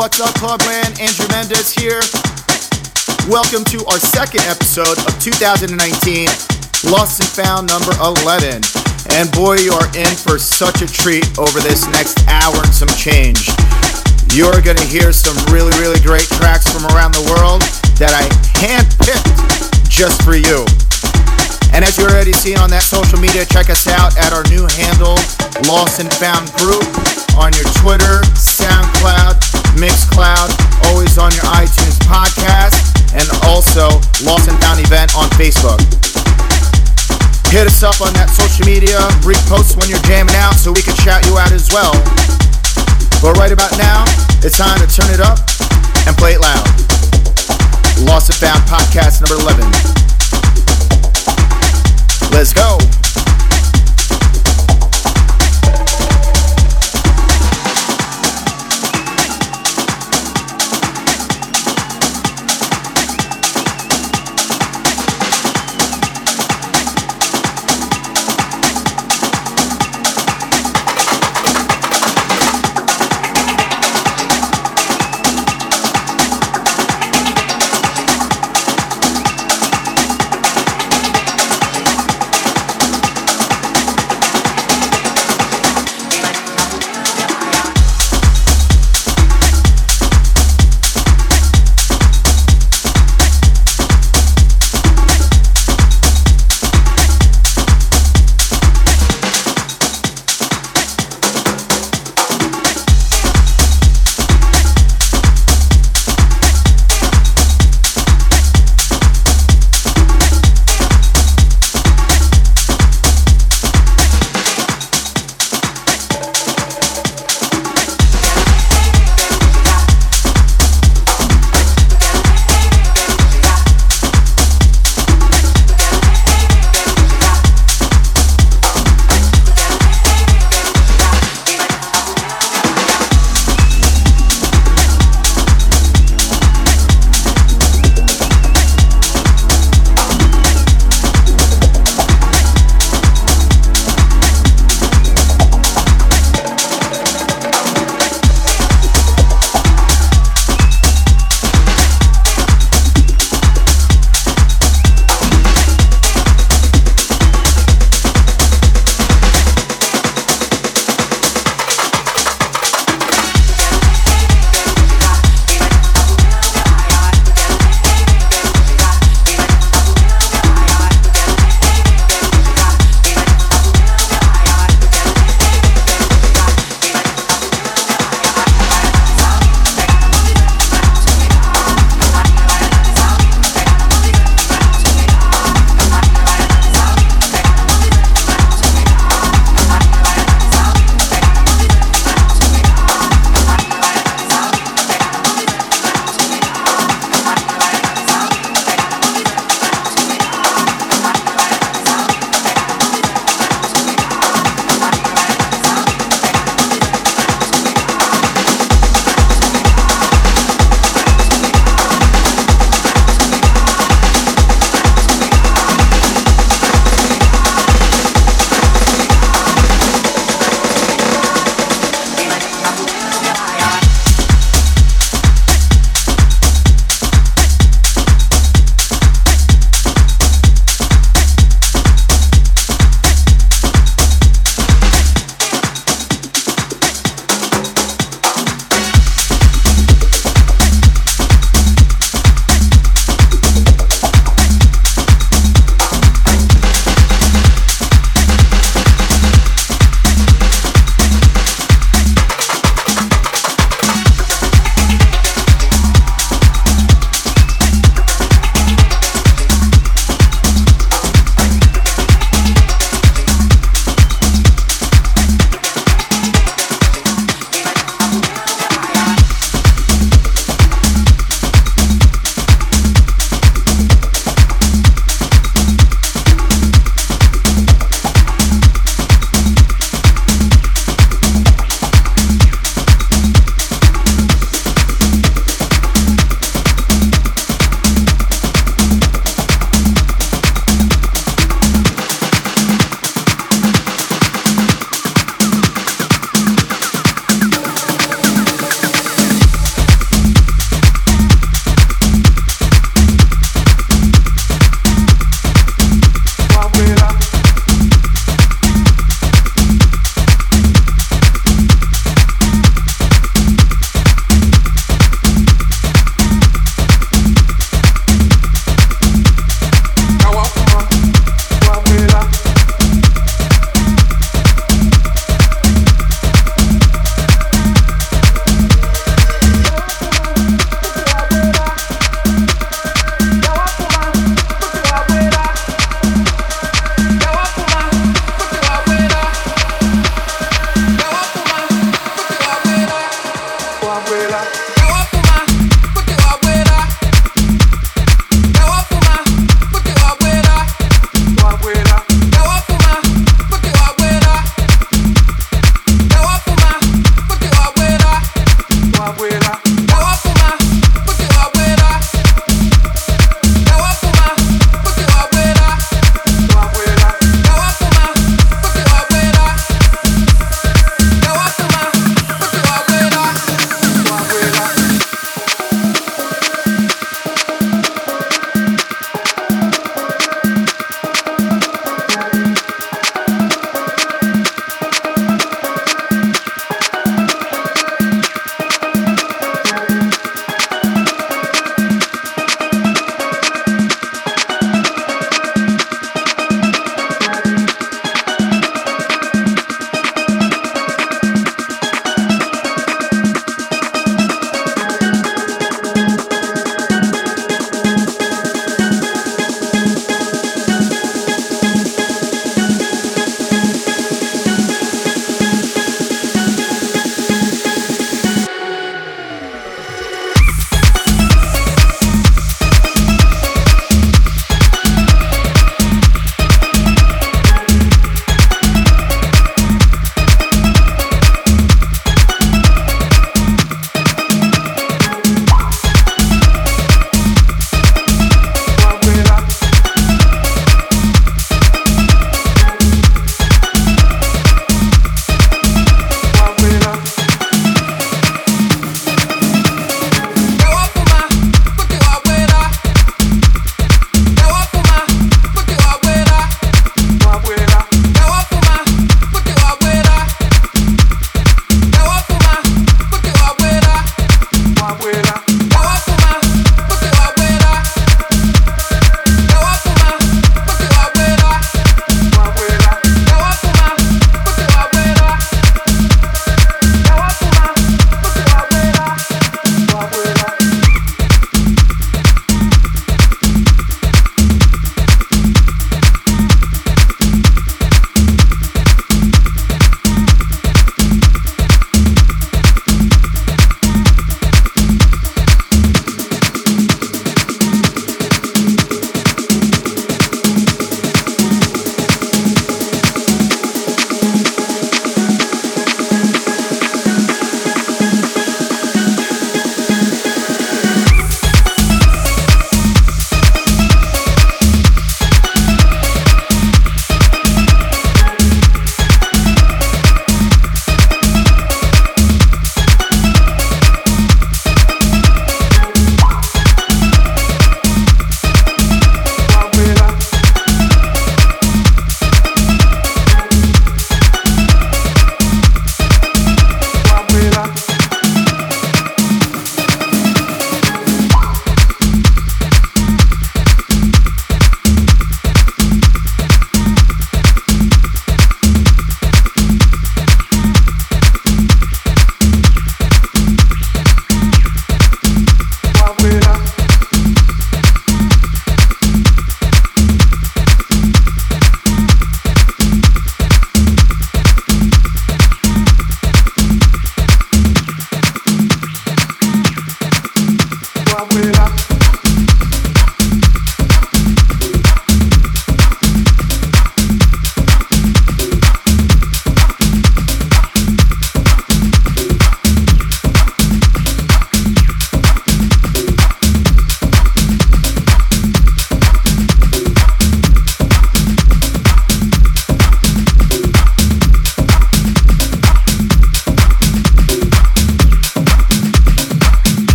What's up, Club Clubland? Andrew Mendez here. Welcome to our second episode of 2019, Lost and Found number 11. And boy, you are in for such a treat over this next hour and some change. You're going to hear some really, really great tracks from around the world that I handpicked just for you. And as you already seen on that social media, check us out at our new handle, Lost and Found Group, on your Twitter, SoundCloud, Mixcloud, always on your iTunes podcast, and also Lost and Found event on Facebook. Hit us up on that social media, repost when you're jamming out so we can shout you out as well. But right about now, it's time to turn it up and play it loud. Lost and Found podcast number 11. Let's go.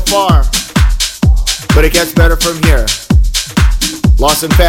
far, but it gets better from here. Lost and found.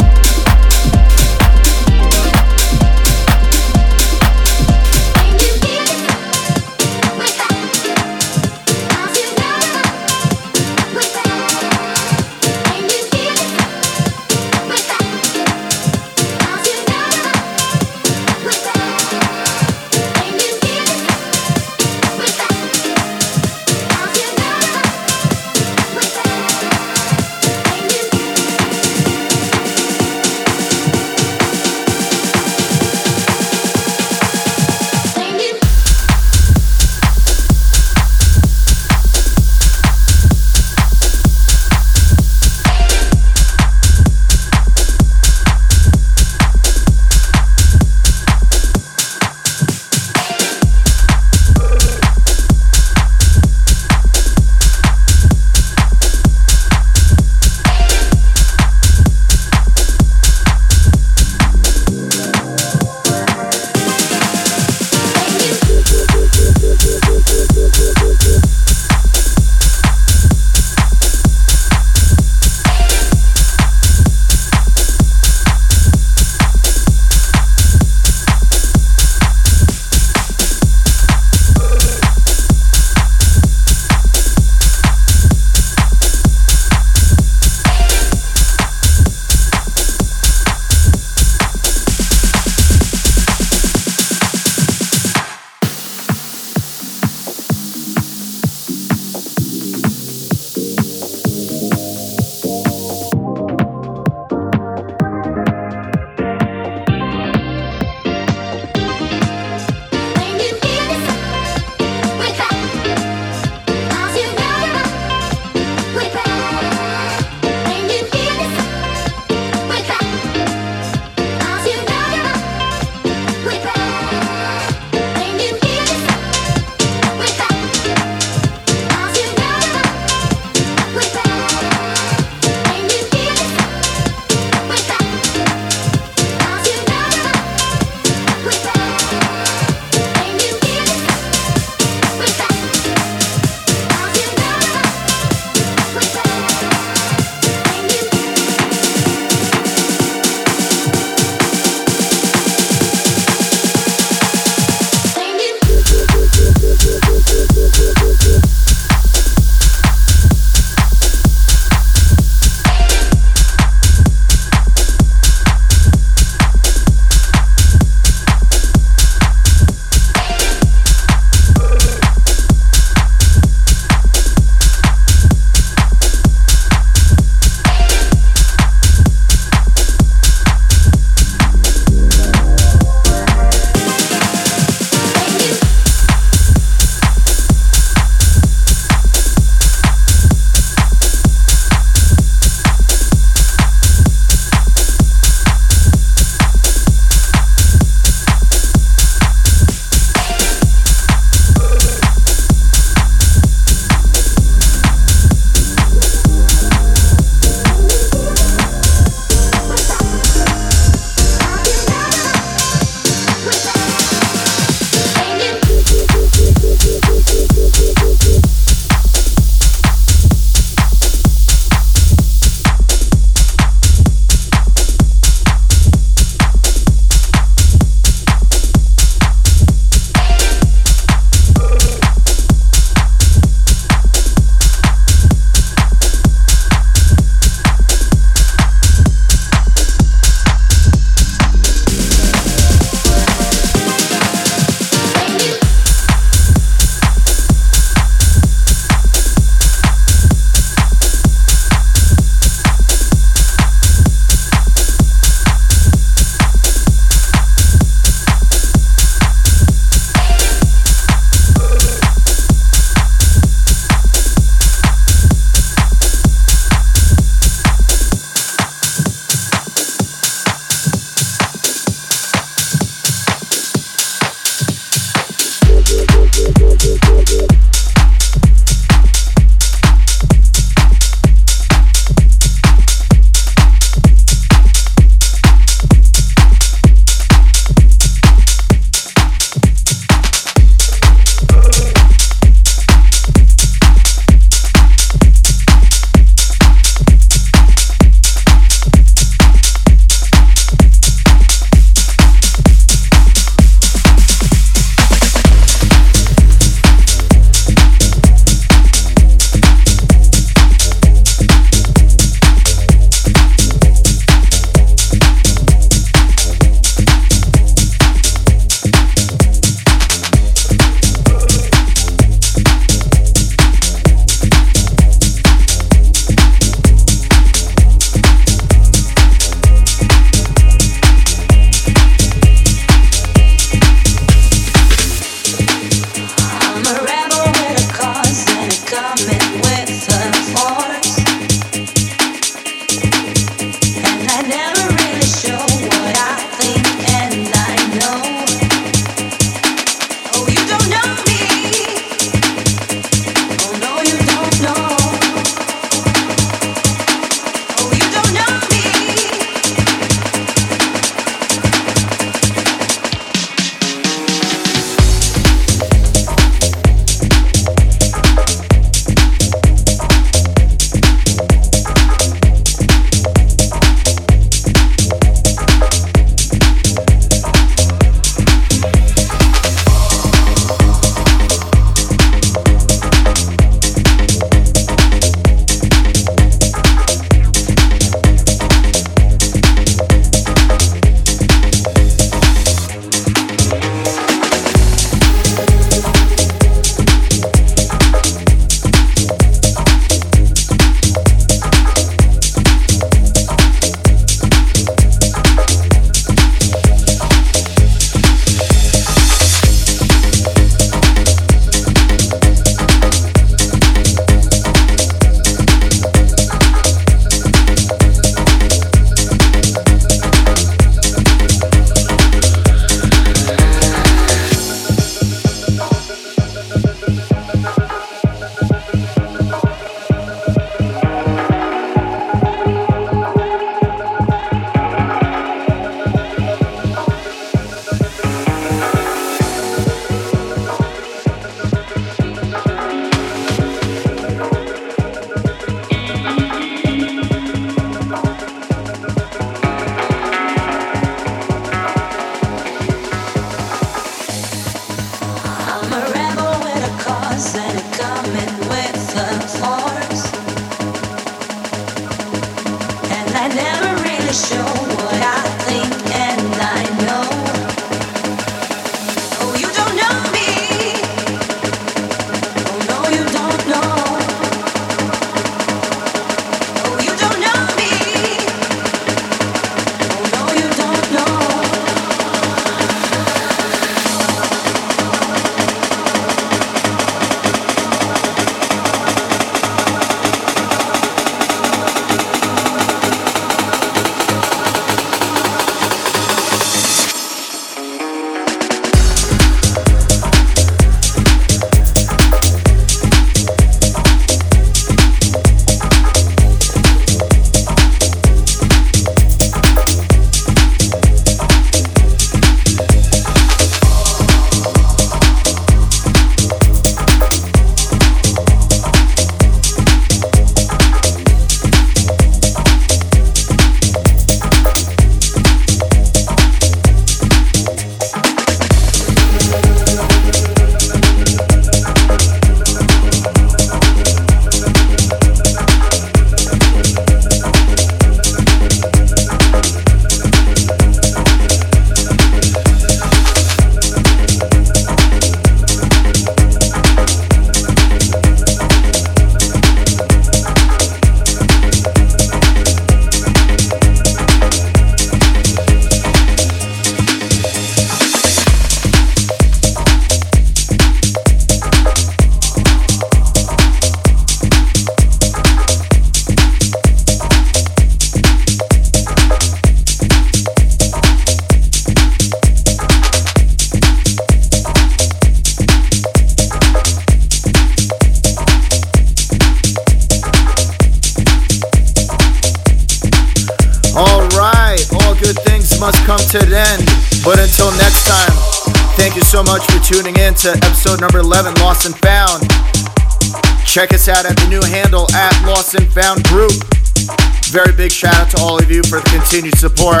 Big shout out to all of you for the continued support.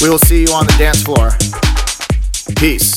We will see you on the dance floor. Peace.